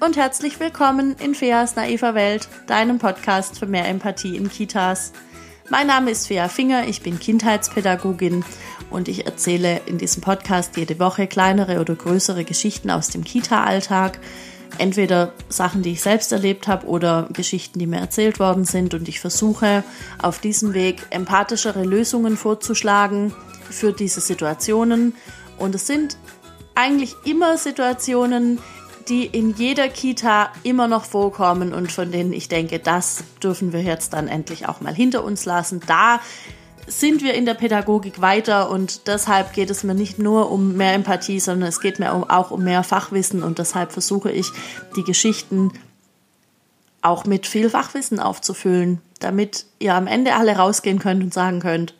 und herzlich willkommen in Feas naiver Welt, deinem Podcast für mehr Empathie in Kitas. Mein Name ist Fea Finger, ich bin Kindheitspädagogin und ich erzähle in diesem Podcast jede Woche kleinere oder größere Geschichten aus dem Kita-Alltag. Entweder Sachen, die ich selbst erlebt habe oder Geschichten, die mir erzählt worden sind und ich versuche auf diesem Weg empathischere Lösungen vorzuschlagen für diese Situationen. Und es sind eigentlich immer Situationen, die in jeder Kita immer noch vorkommen und von denen ich denke, das dürfen wir jetzt dann endlich auch mal hinter uns lassen. Da sind wir in der Pädagogik weiter und deshalb geht es mir nicht nur um mehr Empathie, sondern es geht mir auch um mehr Fachwissen und deshalb versuche ich die Geschichten auch mit viel Fachwissen aufzufüllen, damit ihr am Ende alle rausgehen könnt und sagen könnt,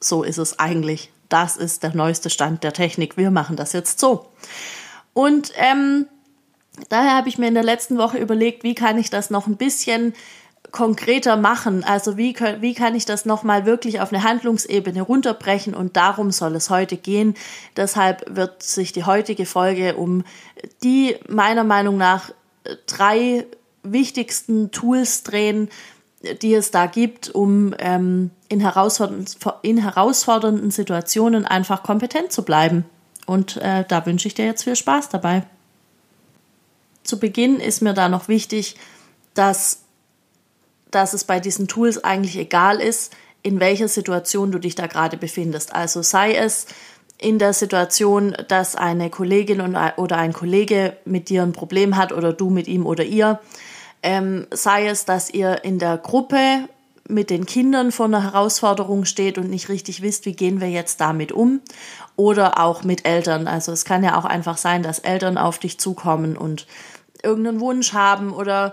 so ist es eigentlich. Das ist der neueste Stand der Technik. Wir machen das jetzt so. Und ähm, daher habe ich mir in der letzten Woche überlegt, wie kann ich das noch ein bisschen konkreter machen? Also wie, wie kann ich das nochmal wirklich auf eine Handlungsebene runterbrechen? Und darum soll es heute gehen. Deshalb wird sich die heutige Folge um die meiner Meinung nach drei wichtigsten Tools drehen, die es da gibt, um ähm, in, herausfordernden, in herausfordernden Situationen einfach kompetent zu bleiben. Und äh, da wünsche ich dir jetzt viel Spaß dabei. Zu Beginn ist mir da noch wichtig, dass, dass es bei diesen Tools eigentlich egal ist, in welcher Situation du dich da gerade befindest. Also sei es in der Situation, dass eine Kollegin oder ein Kollege mit dir ein Problem hat oder du mit ihm oder ihr, ähm, sei es, dass ihr in der Gruppe mit den Kindern vor einer Herausforderung steht und nicht richtig wisst, wie gehen wir jetzt damit um. Oder auch mit Eltern. Also es kann ja auch einfach sein, dass Eltern auf dich zukommen und irgendeinen Wunsch haben oder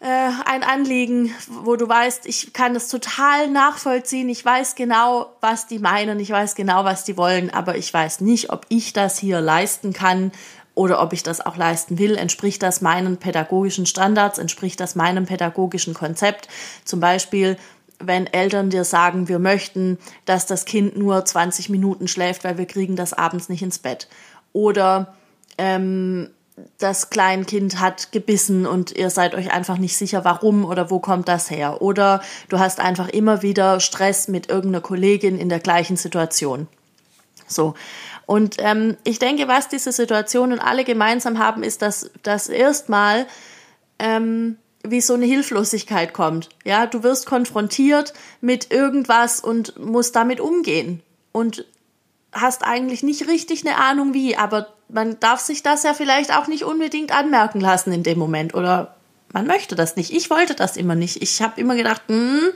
äh, ein Anliegen, wo du weißt, ich kann das total nachvollziehen, ich weiß genau, was die meinen, ich weiß genau, was die wollen, aber ich weiß nicht, ob ich das hier leisten kann oder ob ich das auch leisten will, entspricht das meinen pädagogischen Standards, entspricht das meinem pädagogischen Konzept. Zum Beispiel, wenn Eltern dir sagen, wir möchten, dass das Kind nur 20 Minuten schläft, weil wir kriegen das abends nicht ins Bett. Oder ähm, das Kleinkind hat gebissen und ihr seid euch einfach nicht sicher, warum oder wo kommt das her. Oder du hast einfach immer wieder Stress mit irgendeiner Kollegin in der gleichen Situation. So. Und ähm, ich denke, was diese Situationen alle gemeinsam haben, ist, dass das erstmal ähm, wie so eine Hilflosigkeit kommt. Ja, du wirst konfrontiert mit irgendwas und musst damit umgehen und hast eigentlich nicht richtig eine Ahnung wie, aber man darf sich das ja vielleicht auch nicht unbedingt anmerken lassen in dem Moment oder man möchte das nicht. Ich wollte das immer nicht. Ich habe immer gedacht, hm,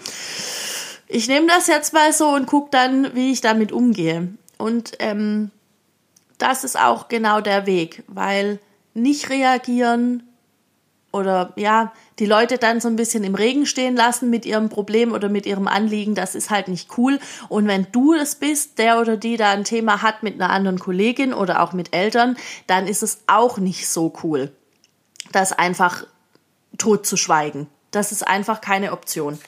ich nehme das jetzt mal so und gucke dann, wie ich damit umgehe. Und ähm, das ist auch genau der Weg, weil nicht reagieren oder ja, die Leute dann so ein bisschen im Regen stehen lassen mit ihrem Problem oder mit ihrem Anliegen, das ist halt nicht cool. Und wenn du es bist, der oder die da ein Thema hat mit einer anderen Kollegin oder auch mit Eltern, dann ist es auch nicht so cool, das einfach tot zu schweigen. Das ist einfach keine Option.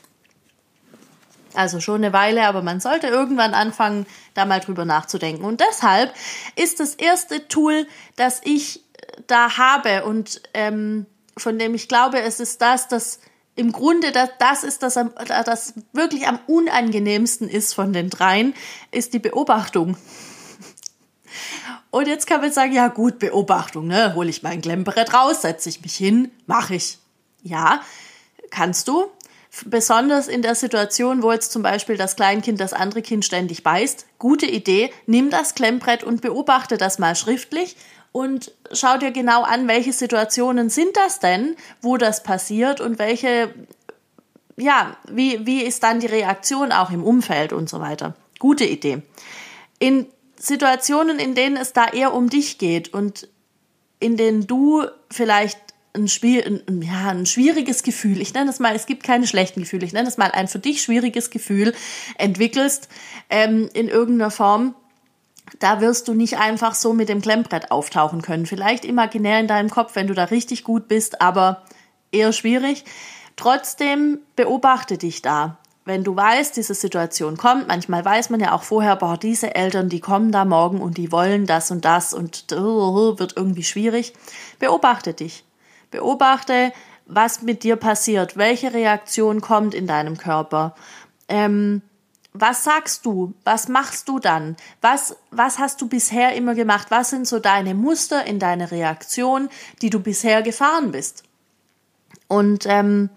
Also schon eine Weile, aber man sollte irgendwann anfangen, da mal drüber nachzudenken. Und deshalb ist das erste Tool, das ich da habe und ähm, von dem ich glaube, es ist das, das im Grunde das, das ist das, das wirklich am unangenehmsten ist von den dreien, ist die Beobachtung. Und jetzt kann man sagen, ja gut, Beobachtung, ne? Hole ich mein Klemmbrett raus, setze ich mich hin, mache ich. Ja, kannst du, Besonders in der Situation, wo jetzt zum Beispiel das Kleinkind das andere Kind ständig beißt. Gute Idee, nimm das Klemmbrett und beobachte das mal schriftlich und schau dir genau an, welche Situationen sind das denn, wo das passiert und welche, ja, wie, wie ist dann die Reaktion auch im Umfeld und so weiter. Gute Idee. In Situationen, in denen es da eher um dich geht und in denen du vielleicht ein, Spiel, ein, ja, ein schwieriges Gefühl, ich nenne es mal, es gibt keine schlechten Gefühle, ich nenne es mal ein für dich schwieriges Gefühl entwickelst ähm, in irgendeiner Form, da wirst du nicht einfach so mit dem Klemmbrett auftauchen können. Vielleicht imaginär in deinem Kopf, wenn du da richtig gut bist, aber eher schwierig. Trotzdem beobachte dich da. Wenn du weißt, diese Situation kommt, manchmal weiß man ja auch vorher, boah, diese Eltern, die kommen da morgen und die wollen das und das und uh, wird irgendwie schwierig. Beobachte dich Beobachte, was mit dir passiert, welche Reaktion kommt in deinem Körper. Ähm, was sagst du? Was machst du dann? Was, was hast du bisher immer gemacht? Was sind so deine Muster in deiner Reaktion, die du bisher gefahren bist? Und ähm,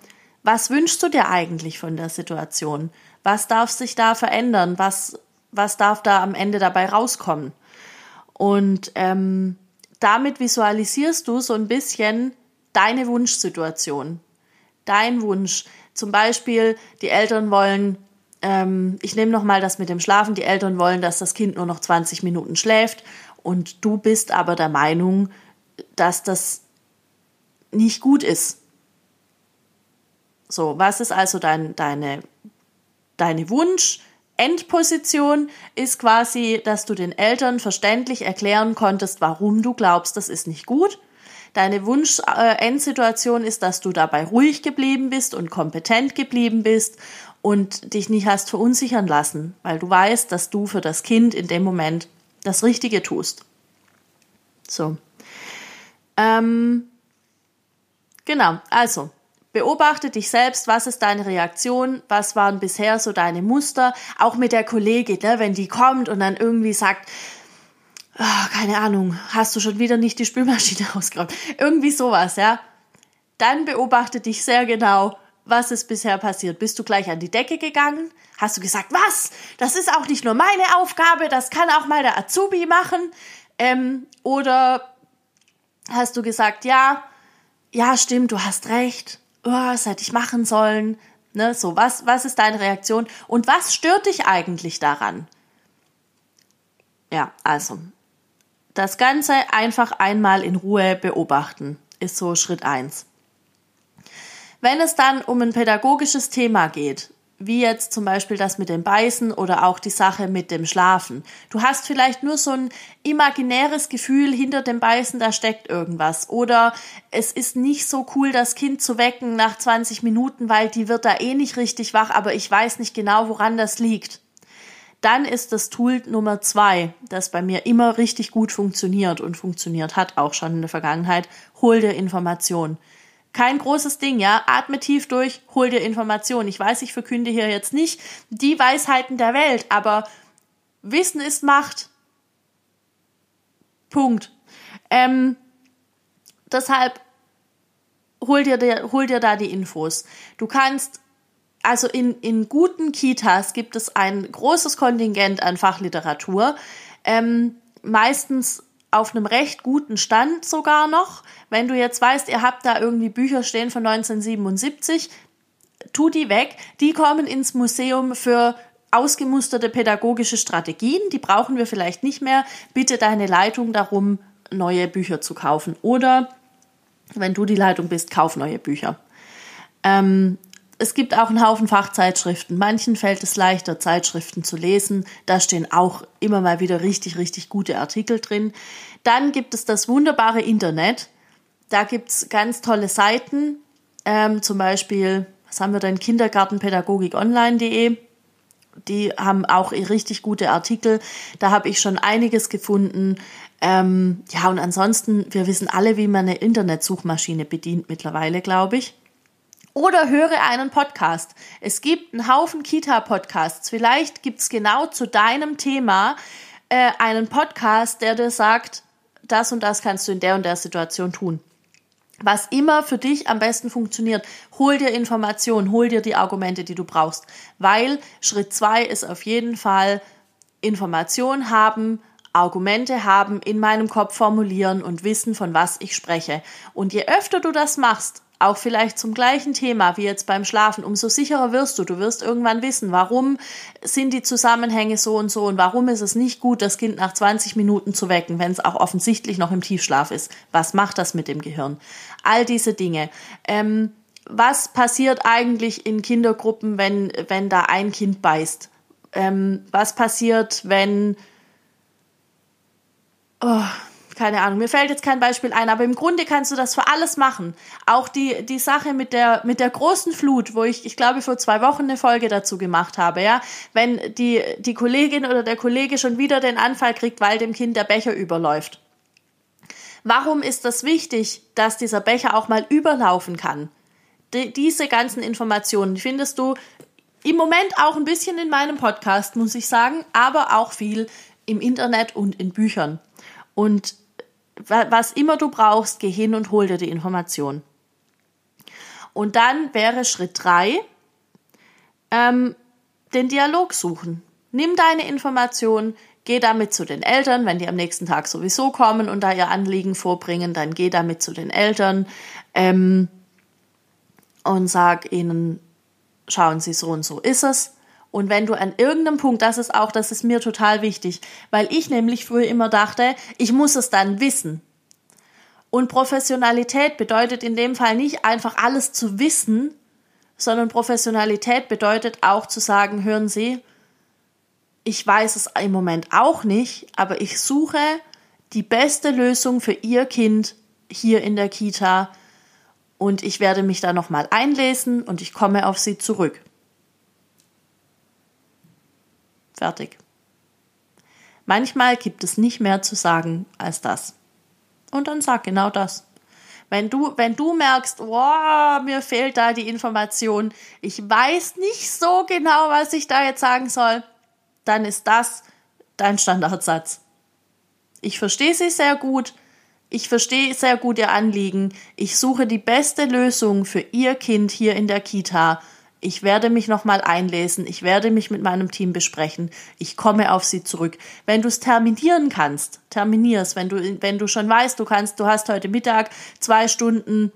was wünschst du dir eigentlich von der Situation? Was darf sich da verändern? Was, was darf da am Ende dabei rauskommen? Und ähm, damit visualisierst du so ein bisschen deine Wunschsituation. Dein Wunsch. Zum Beispiel, die Eltern wollen ähm, ich nehme nochmal das mit dem Schlafen. Die Eltern wollen, dass das Kind nur noch 20 Minuten schläft und du bist aber der Meinung, dass das nicht gut ist. So, was ist also dein, deine, deine Wunsch? Endposition ist quasi, dass du den Eltern verständlich erklären konntest, warum du glaubst, das ist nicht gut. Deine Wunsch-Endsituation äh, ist, dass du dabei ruhig geblieben bist und kompetent geblieben bist und dich nicht hast verunsichern lassen, weil du weißt, dass du für das Kind in dem Moment das Richtige tust. So. Ähm, genau, also beobachte dich selbst, was ist deine Reaktion, was waren bisher so deine Muster, auch mit der Kollegin, ne, wenn die kommt und dann irgendwie sagt, oh, keine Ahnung, hast du schon wieder nicht die Spülmaschine ausgeräumt, irgendwie sowas, ja. Dann beobachte dich sehr genau, was ist bisher passiert? Bist du gleich an die Decke gegangen? Hast du gesagt, was? Das ist auch nicht nur meine Aufgabe, das kann auch mal der Azubi machen? Ähm, oder hast du gesagt, ja, ja, stimmt, du hast recht. Oh, was hätte ich machen sollen? Ne, so, was, was ist deine Reaktion? Und was stört dich eigentlich daran? Ja, also, das Ganze einfach einmal in Ruhe beobachten, ist so Schritt eins. Wenn es dann um ein pädagogisches Thema geht, wie jetzt zum Beispiel das mit dem Beißen oder auch die Sache mit dem Schlafen. Du hast vielleicht nur so ein imaginäres Gefühl hinter dem Beißen, da steckt irgendwas. Oder es ist nicht so cool, das Kind zu wecken nach 20 Minuten, weil die wird da eh nicht richtig wach, aber ich weiß nicht genau, woran das liegt. Dann ist das Tool Nummer zwei, das bei mir immer richtig gut funktioniert und funktioniert hat auch schon in der Vergangenheit. Hol dir Informationen. Kein großes Ding, ja. Atme tief durch, hol dir Informationen. Ich weiß, ich verkünde hier jetzt nicht die Weisheiten der Welt, aber Wissen ist Macht. Punkt. Ähm, deshalb hol dir, hol dir da die Infos. Du kannst, also in, in guten Kitas gibt es ein großes Kontingent an Fachliteratur. Ähm, meistens auf einem recht guten Stand sogar noch. Wenn du jetzt weißt, ihr habt da irgendwie Bücher stehen von 1977, tu die weg. Die kommen ins Museum für ausgemusterte pädagogische Strategien. Die brauchen wir vielleicht nicht mehr. Bitte deine Leitung darum, neue Bücher zu kaufen. Oder wenn du die Leitung bist, kauf neue Bücher. Ähm, es gibt auch einen Haufen Fachzeitschriften. Manchen fällt es leichter, Zeitschriften zu lesen. Da stehen auch immer mal wieder richtig, richtig gute Artikel drin. Dann gibt es das wunderbare Internet. Da gibt es ganz tolle Seiten. Ähm, zum Beispiel, was haben wir denn? Kindergartenpädagogikonline.de. Die haben auch richtig gute Artikel. Da habe ich schon einiges gefunden. Ähm, ja, und ansonsten, wir wissen alle, wie man eine Internetsuchmaschine bedient mittlerweile, glaube ich. Oder höre einen Podcast. Es gibt einen Haufen Kita-Podcasts. Vielleicht gibt es genau zu deinem Thema äh, einen Podcast, der dir sagt, das und das kannst du in der und der Situation tun. Was immer für dich am besten funktioniert, hol dir Informationen, hol dir die Argumente, die du brauchst. Weil Schritt zwei ist auf jeden Fall Information haben, Argumente haben, in meinem Kopf formulieren und wissen, von was ich spreche. Und je öfter du das machst, auch vielleicht zum gleichen Thema wie jetzt beim Schlafen, umso sicherer wirst du. Du wirst irgendwann wissen, warum sind die Zusammenhänge so und so und warum ist es nicht gut, das Kind nach 20 Minuten zu wecken, wenn es auch offensichtlich noch im Tiefschlaf ist. Was macht das mit dem Gehirn? All diese Dinge. Ähm, was passiert eigentlich in Kindergruppen, wenn, wenn da ein Kind beißt? Ähm, was passiert, wenn... Oh, keine Ahnung, mir fällt jetzt kein Beispiel ein, aber im Grunde kannst du das für alles machen. Auch die, die Sache mit der, mit der großen Flut, wo ich, ich glaube, vor zwei Wochen eine Folge dazu gemacht habe, ja. Wenn die, die Kollegin oder der Kollege schon wieder den Anfall kriegt, weil dem Kind der Becher überläuft. Warum ist das wichtig, dass dieser Becher auch mal überlaufen kann? Die, diese ganzen Informationen findest du im Moment auch ein bisschen in meinem Podcast, muss ich sagen, aber auch viel im Internet und in Büchern. Und was immer du brauchst, geh hin und hol dir die Information. Und dann wäre Schritt drei, ähm, den Dialog suchen. Nimm deine Information, geh damit zu den Eltern, wenn die am nächsten Tag sowieso kommen und da ihr Anliegen vorbringen, dann geh damit zu den Eltern ähm, und sag ihnen, schauen Sie, so und so ist es. Und wenn du an irgendeinem Punkt, das ist auch, das ist mir total wichtig, weil ich nämlich früher immer dachte, ich muss es dann wissen. Und Professionalität bedeutet in dem Fall nicht einfach alles zu wissen, sondern Professionalität bedeutet auch zu sagen, hören Sie, ich weiß es im Moment auch nicht, aber ich suche die beste Lösung für Ihr Kind hier in der Kita und ich werde mich da nochmal einlesen und ich komme auf Sie zurück. Fertig. Manchmal gibt es nicht mehr zu sagen als das. Und dann sag genau das. Wenn du, wenn du merkst, wow, mir fehlt da die Information, ich weiß nicht so genau, was ich da jetzt sagen soll, dann ist das dein Standardsatz. Ich verstehe sie sehr gut, ich verstehe sehr gut ihr Anliegen, ich suche die beste Lösung für ihr Kind hier in der Kita ich werde mich nochmal einlesen, ich werde mich mit meinem Team besprechen, ich komme auf sie zurück. Wenn du es terminieren kannst, terminierst, wenn du, wenn du schon weißt, du kannst, du hast heute Mittag zwei Stunden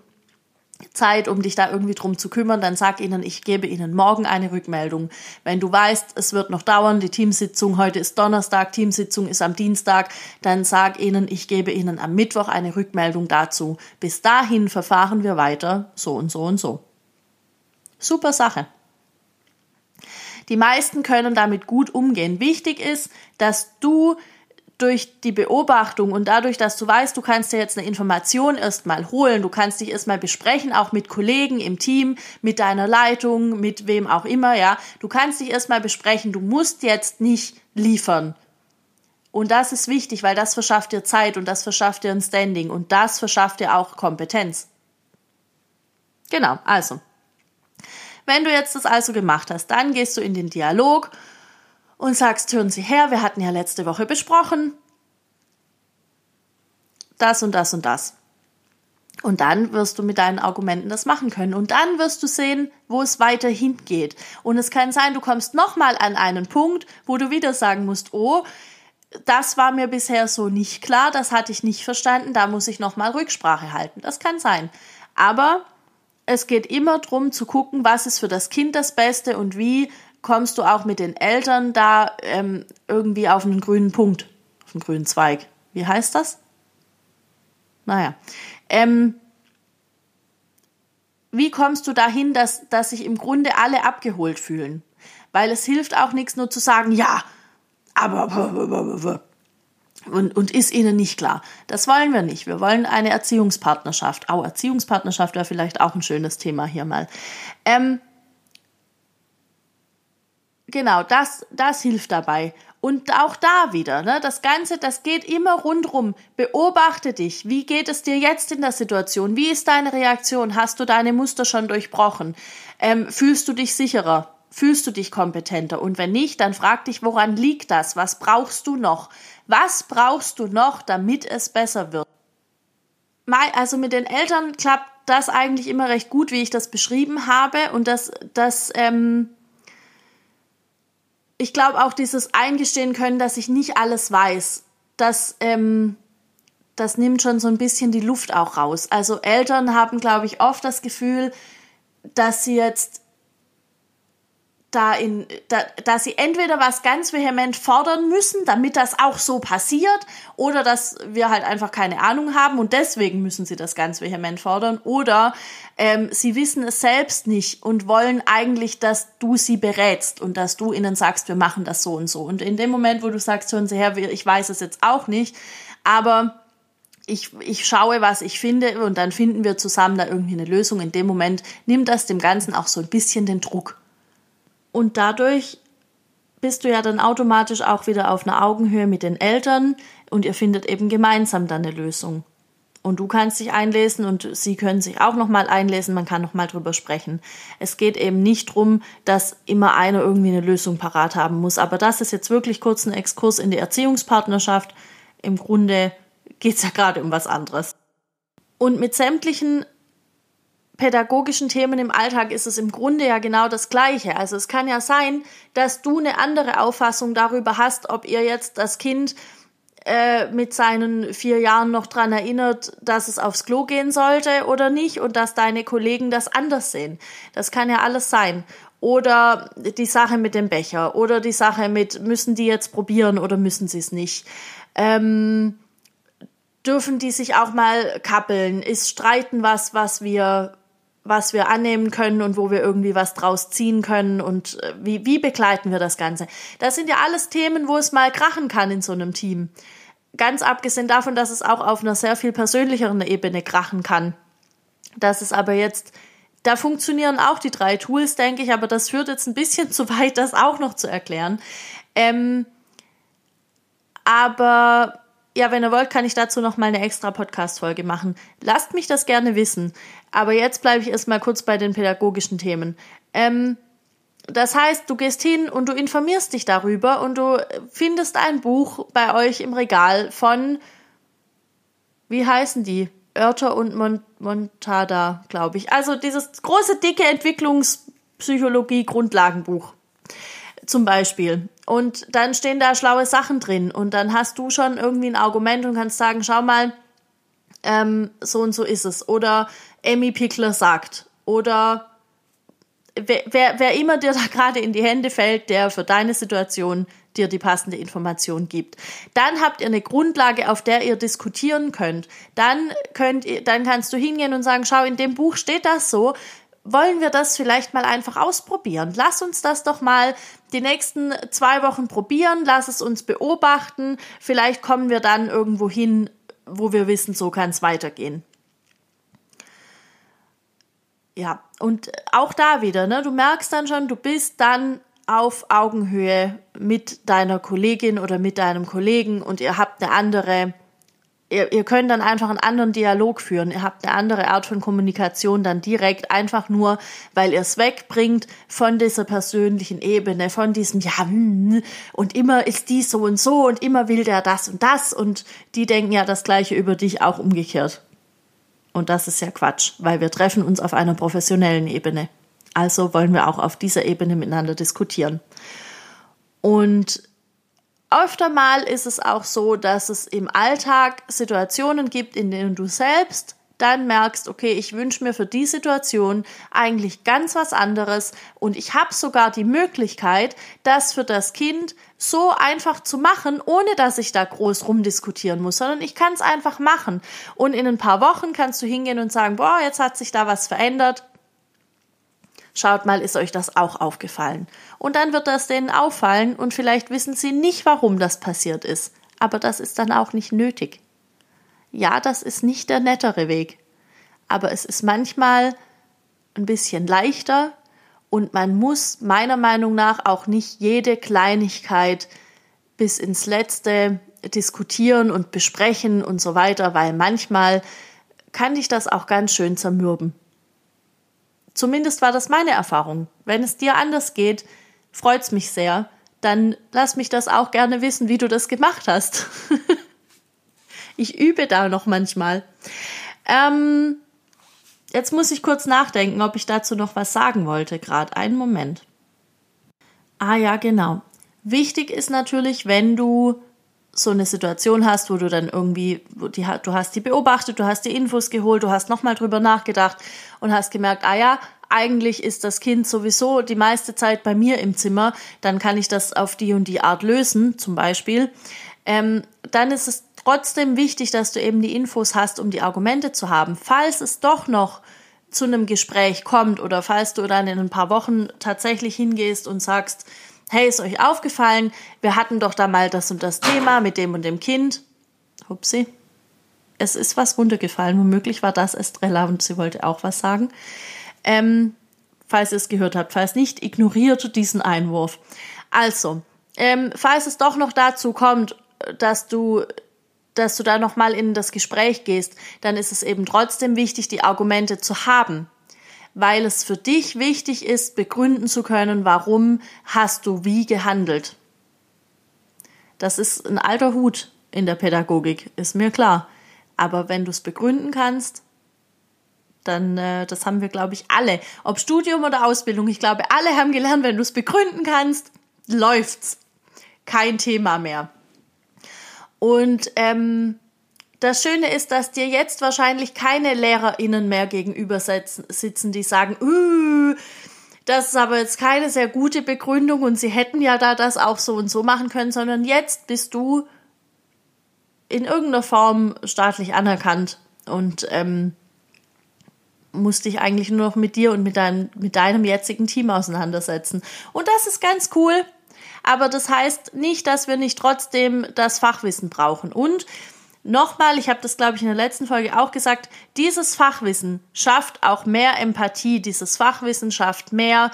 Zeit, um dich da irgendwie drum zu kümmern, dann sag ihnen, ich gebe ihnen morgen eine Rückmeldung. Wenn du weißt, es wird noch dauern, die Teamsitzung, heute ist Donnerstag, Teamsitzung ist am Dienstag, dann sag ihnen, ich gebe ihnen am Mittwoch eine Rückmeldung dazu. Bis dahin verfahren wir weiter, so und so und so. Super Sache. Die meisten können damit gut umgehen. Wichtig ist, dass du durch die Beobachtung und dadurch, dass du weißt, du kannst dir jetzt eine Information erstmal holen, du kannst dich erstmal besprechen, auch mit Kollegen im Team, mit deiner Leitung, mit wem auch immer, ja. Du kannst dich erstmal besprechen, du musst jetzt nicht liefern. Und das ist wichtig, weil das verschafft dir Zeit und das verschafft dir ein Standing und das verschafft dir auch Kompetenz. Genau, also. Wenn du jetzt das also gemacht hast, dann gehst du in den Dialog und sagst, hören Sie her, wir hatten ja letzte Woche besprochen, das und das und das. Und dann wirst du mit deinen Argumenten das machen können. Und dann wirst du sehen, wo es weiter hingeht. Und es kann sein, du kommst nochmal an einen Punkt, wo du wieder sagen musst, oh, das war mir bisher so nicht klar, das hatte ich nicht verstanden, da muss ich nochmal Rücksprache halten. Das kann sein. Aber es geht immer darum zu gucken, was ist für das Kind das Beste und wie kommst du auch mit den Eltern da ähm, irgendwie auf einen grünen Punkt, auf einen grünen Zweig. Wie heißt das? Naja. Ähm, wie kommst du dahin, dass, dass sich im Grunde alle abgeholt fühlen? Weil es hilft auch nichts nur zu sagen, ja, aber und, und ist ihnen nicht klar. Das wollen wir nicht. Wir wollen eine Erziehungspartnerschaft. Auch Erziehungspartnerschaft wäre vielleicht auch ein schönes Thema hier mal. Ähm, genau, das, das hilft dabei. Und auch da wieder, ne, das Ganze, das geht immer rundrum. Beobachte dich. Wie geht es dir jetzt in der Situation? Wie ist deine Reaktion? Hast du deine Muster schon durchbrochen? Ähm, fühlst du dich sicherer? Fühlst du dich kompetenter? Und wenn nicht, dann frag dich, woran liegt das? Was brauchst du noch? Was brauchst du noch, damit es besser wird? Also mit den Eltern klappt das eigentlich immer recht gut, wie ich das beschrieben habe. Und das, das, ähm, ich glaube auch dieses Eingestehen können, dass ich nicht alles weiß, das, ähm, das nimmt schon so ein bisschen die Luft auch raus. Also Eltern haben, glaube ich, oft das Gefühl, dass sie jetzt da in, da, da sie entweder was ganz vehement fordern müssen, damit das auch so passiert, oder dass wir halt einfach keine Ahnung haben und deswegen müssen sie das ganz vehement fordern, oder ähm, sie wissen es selbst nicht und wollen eigentlich, dass du sie berätst und dass du ihnen sagst, wir machen das so und so. Und in dem Moment, wo du sagst, hören Sie her, ich weiß es jetzt auch nicht, aber ich, ich schaue, was ich finde und dann finden wir zusammen da irgendwie eine Lösung. In dem Moment nimmt das dem Ganzen auch so ein bisschen den Druck. Und dadurch bist du ja dann automatisch auch wieder auf einer Augenhöhe mit den Eltern und ihr findet eben gemeinsam dann eine Lösung. Und du kannst dich einlesen und sie können sich auch nochmal einlesen, man kann nochmal drüber sprechen. Es geht eben nicht drum, dass immer einer irgendwie eine Lösung parat haben muss. Aber das ist jetzt wirklich kurz ein Exkurs in die Erziehungspartnerschaft. Im Grunde geht es ja gerade um was anderes. Und mit sämtlichen pädagogischen Themen im Alltag ist es im Grunde ja genau das Gleiche. Also es kann ja sein, dass du eine andere Auffassung darüber hast, ob ihr jetzt das Kind äh, mit seinen vier Jahren noch dran erinnert, dass es aufs Klo gehen sollte oder nicht und dass deine Kollegen das anders sehen. Das kann ja alles sein. Oder die Sache mit dem Becher oder die Sache mit, müssen die jetzt probieren oder müssen sie es nicht. Ähm, dürfen die sich auch mal kappeln? Ist Streiten was, was wir was wir annehmen können und wo wir irgendwie was draus ziehen können und äh, wie, wie begleiten wir das Ganze. Das sind ja alles Themen, wo es mal krachen kann in so einem Team. Ganz abgesehen davon, dass es auch auf einer sehr viel persönlicheren Ebene krachen kann. Das ist aber jetzt, da funktionieren auch die drei Tools, denke ich, aber das führt jetzt ein bisschen zu weit, das auch noch zu erklären. Ähm, aber ja, wenn ihr wollt, kann ich dazu noch mal eine extra Podcast-Folge machen. Lasst mich das gerne wissen. Aber jetzt bleibe ich erstmal kurz bei den pädagogischen Themen. Ähm, das heißt, du gehst hin und du informierst dich darüber und du findest ein Buch bei euch im Regal von, wie heißen die? Oerter und Mon Montada, glaube ich. Also dieses große, dicke Entwicklungspsychologie-Grundlagenbuch zum Beispiel. Und dann stehen da schlaue Sachen drin und dann hast du schon irgendwie ein Argument und kannst sagen, schau mal, ähm, so und so ist es. Oder Amy Pickler sagt. Oder wer, wer, wer immer dir da gerade in die Hände fällt, der für deine Situation dir die passende Information gibt. Dann habt ihr eine Grundlage, auf der ihr diskutieren könnt. Dann könnt ihr, dann kannst du hingehen und sagen, schau, in dem Buch steht das so. Wollen wir das vielleicht mal einfach ausprobieren? Lass uns das doch mal die nächsten zwei Wochen probieren. Lass es uns beobachten. Vielleicht kommen wir dann irgendwo hin, wo wir wissen, so kann es weitergehen. Ja, und auch da wieder, ne, du merkst dann schon, du bist dann auf Augenhöhe mit deiner Kollegin oder mit deinem Kollegen und ihr habt eine andere, ihr, ihr könnt dann einfach einen anderen Dialog führen. Ihr habt eine andere Art von Kommunikation dann direkt, einfach nur, weil ihr es wegbringt von dieser persönlichen Ebene, von diesem, ja, hm, und immer ist dies so und so und immer will der das und das und die denken ja das Gleiche über dich auch umgekehrt. Und das ist ja Quatsch, weil wir treffen uns auf einer professionellen Ebene. Also wollen wir auch auf dieser Ebene miteinander diskutieren. Und öfter mal ist es auch so, dass es im Alltag Situationen gibt, in denen du selbst dann merkst, okay, ich wünsche mir für die Situation eigentlich ganz was anderes und ich habe sogar die Möglichkeit, das für das Kind so einfach zu machen, ohne dass ich da groß rumdiskutieren muss, sondern ich kann es einfach machen. Und in ein paar Wochen kannst du hingehen und sagen, boah, jetzt hat sich da was verändert. Schaut mal, ist euch das auch aufgefallen? Und dann wird das denen auffallen und vielleicht wissen sie nicht, warum das passiert ist. Aber das ist dann auch nicht nötig. Ja, das ist nicht der nettere Weg. Aber es ist manchmal ein bisschen leichter und man muss meiner Meinung nach auch nicht jede Kleinigkeit bis ins Letzte diskutieren und besprechen und so weiter, weil manchmal kann dich das auch ganz schön zermürben. Zumindest war das meine Erfahrung. Wenn es dir anders geht, freut's mich sehr. Dann lass mich das auch gerne wissen, wie du das gemacht hast. Ich übe da noch manchmal. Ähm, jetzt muss ich kurz nachdenken, ob ich dazu noch was sagen wollte, gerade. Einen Moment. Ah ja, genau. Wichtig ist natürlich, wenn du so eine Situation hast, wo du dann irgendwie, die, du hast die beobachtet, du hast die Infos geholt, du hast nochmal drüber nachgedacht und hast gemerkt, ah ja, eigentlich ist das Kind sowieso die meiste Zeit bei mir im Zimmer, dann kann ich das auf die und die Art lösen, zum Beispiel. Ähm, dann ist es trotzdem wichtig, dass du eben die Infos hast, um die Argumente zu haben. Falls es doch noch zu einem Gespräch kommt oder falls du dann in ein paar Wochen tatsächlich hingehst und sagst, hey, ist euch aufgefallen, wir hatten doch da mal das und das Thema mit dem und dem Kind. Hupsi. Es ist was runtergefallen. Womöglich war das Estrella und sie wollte auch was sagen. Ähm, falls ihr es gehört habt. Falls nicht, ignoriert diesen Einwurf. Also, ähm, falls es doch noch dazu kommt, dass du dass du da nochmal in das Gespräch gehst, dann ist es eben trotzdem wichtig, die Argumente zu haben, weil es für dich wichtig ist, begründen zu können, warum hast du wie gehandelt. Das ist ein alter Hut in der Pädagogik, ist mir klar. Aber wenn du es begründen kannst, dann, äh, das haben wir, glaube ich, alle. Ob Studium oder Ausbildung, ich glaube, alle haben gelernt, wenn du es begründen kannst, läuft's. Kein Thema mehr. Und ähm, das Schöne ist, dass dir jetzt wahrscheinlich keine LehrerInnen mehr gegenüber sitzen, die sagen, uh, das ist aber jetzt keine sehr gute Begründung und sie hätten ja da das auch so und so machen können, sondern jetzt bist du in irgendeiner Form staatlich anerkannt und ähm, musst dich eigentlich nur noch mit dir und mit, dein, mit deinem jetzigen Team auseinandersetzen. Und das ist ganz cool. Aber das heißt nicht, dass wir nicht trotzdem das Fachwissen brauchen. Und nochmal, ich habe das, glaube ich, in der letzten Folge auch gesagt, dieses Fachwissen schafft auch mehr Empathie. Dieses Fachwissen schafft mehr,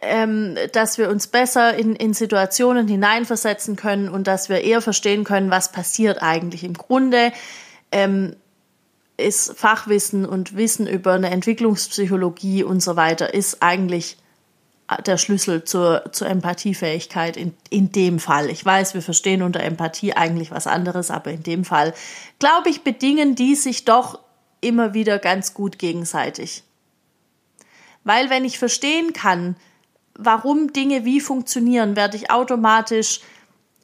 ähm, dass wir uns besser in, in Situationen hineinversetzen können und dass wir eher verstehen können, was passiert eigentlich. Im Grunde ähm, ist Fachwissen und Wissen über eine Entwicklungspsychologie und so weiter ist eigentlich der Schlüssel zur, zur Empathiefähigkeit in, in dem Fall. Ich weiß, wir verstehen unter Empathie eigentlich was anderes, aber in dem Fall, glaube ich, bedingen die sich doch immer wieder ganz gut gegenseitig. Weil wenn ich verstehen kann, warum Dinge wie funktionieren, werde ich automatisch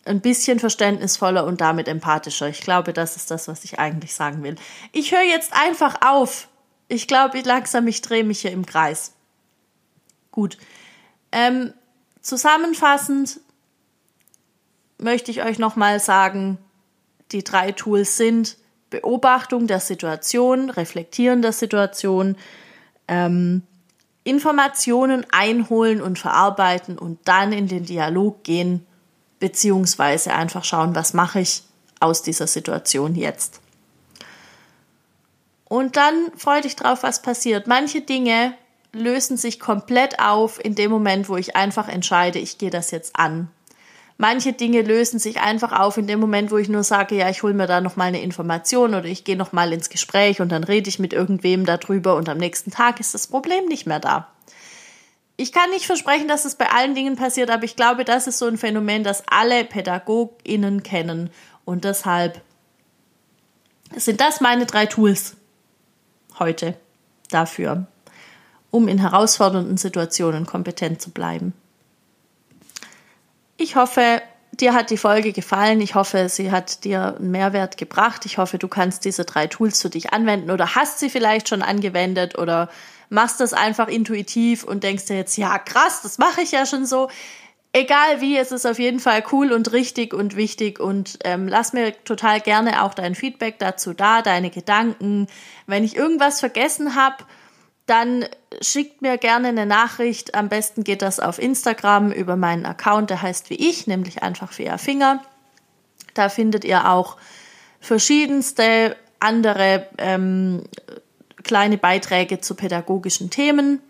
ein bisschen verständnisvoller und damit empathischer. Ich glaube, das ist das, was ich eigentlich sagen will. Ich höre jetzt einfach auf. Ich glaube, langsam, ich drehe mich hier im Kreis. Gut. Ähm, zusammenfassend möchte ich euch nochmal sagen, die drei Tools sind Beobachtung der Situation, Reflektieren der Situation, ähm, Informationen einholen und verarbeiten und dann in den Dialog gehen beziehungsweise einfach schauen, was mache ich aus dieser Situation jetzt. Und dann freu dich drauf, was passiert. Manche Dinge lösen sich komplett auf in dem Moment, wo ich einfach entscheide, ich gehe das jetzt an. Manche Dinge lösen sich einfach auf in dem Moment, wo ich nur sage, ja, ich hole mir da noch mal eine Information oder ich gehe noch mal ins Gespräch und dann rede ich mit irgendwem darüber und am nächsten Tag ist das Problem nicht mehr da ich kann nicht versprechen, dass es bei allen Dingen passiert, aber ich glaube, das ist so ein Phänomen, das alle PädagogInnen kennen. Und deshalb sind das meine drei Tools heute dafür, um in herausfordernden Situationen kompetent zu bleiben. Ich hoffe, dir hat die Folge gefallen. Ich hoffe, sie hat dir einen Mehrwert gebracht. Ich hoffe, du kannst diese drei Tools für dich anwenden oder hast sie vielleicht schon angewendet oder machst das einfach intuitiv und denkst dir jetzt, ja krass, das mache ich ja schon so. Egal wie, es ist auf jeden Fall cool und richtig und wichtig und ähm, lass mir total gerne auch dein Feedback dazu da, deine Gedanken. Wenn ich irgendwas vergessen habe, dann schickt mir gerne eine Nachricht. Am besten geht das auf Instagram über meinen Account, der heißt wie ich, nämlich einfach Fea Finger. Da findet ihr auch verschiedenste andere ähm, kleine Beiträge zu pädagogischen Themen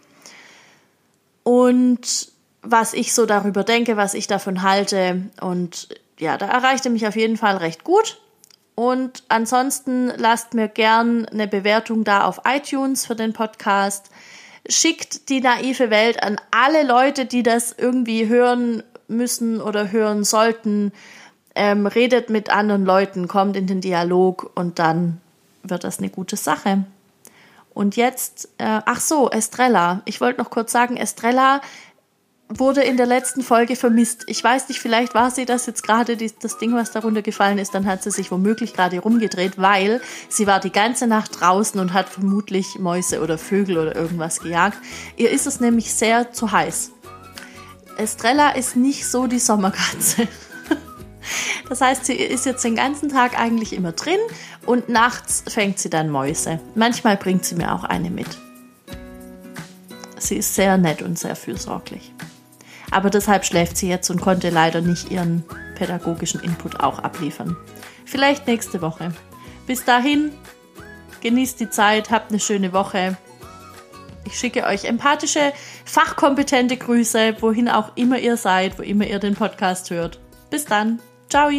und was ich so darüber denke, was ich davon halte. Und ja, da erreichte mich auf jeden Fall recht gut. Und ansonsten lasst mir gern eine Bewertung da auf iTunes für den Podcast. Schickt die naive Welt an alle Leute, die das irgendwie hören müssen oder hören sollten. Ähm, redet mit anderen Leuten, kommt in den Dialog und dann wird das eine gute Sache. Und jetzt, äh, ach so, Estrella. Ich wollte noch kurz sagen, Estrella wurde in der letzten Folge vermisst. Ich weiß nicht, vielleicht war sie das jetzt gerade, das Ding, was darunter gefallen ist, dann hat sie sich womöglich gerade rumgedreht, weil sie war die ganze Nacht draußen und hat vermutlich Mäuse oder Vögel oder irgendwas gejagt. Ihr ist es nämlich sehr zu heiß. Estrella ist nicht so die Sommerkatze. Das heißt, sie ist jetzt den ganzen Tag eigentlich immer drin und nachts fängt sie dann Mäuse. Manchmal bringt sie mir auch eine mit. Sie ist sehr nett und sehr fürsorglich. Aber deshalb schläft sie jetzt und konnte leider nicht ihren pädagogischen Input auch abliefern. Vielleicht nächste Woche. Bis dahin, genießt die Zeit, habt eine schöne Woche. Ich schicke euch empathische, fachkompetente Grüße, wohin auch immer ihr seid, wo immer ihr den Podcast hört. Bis dann. Ciao!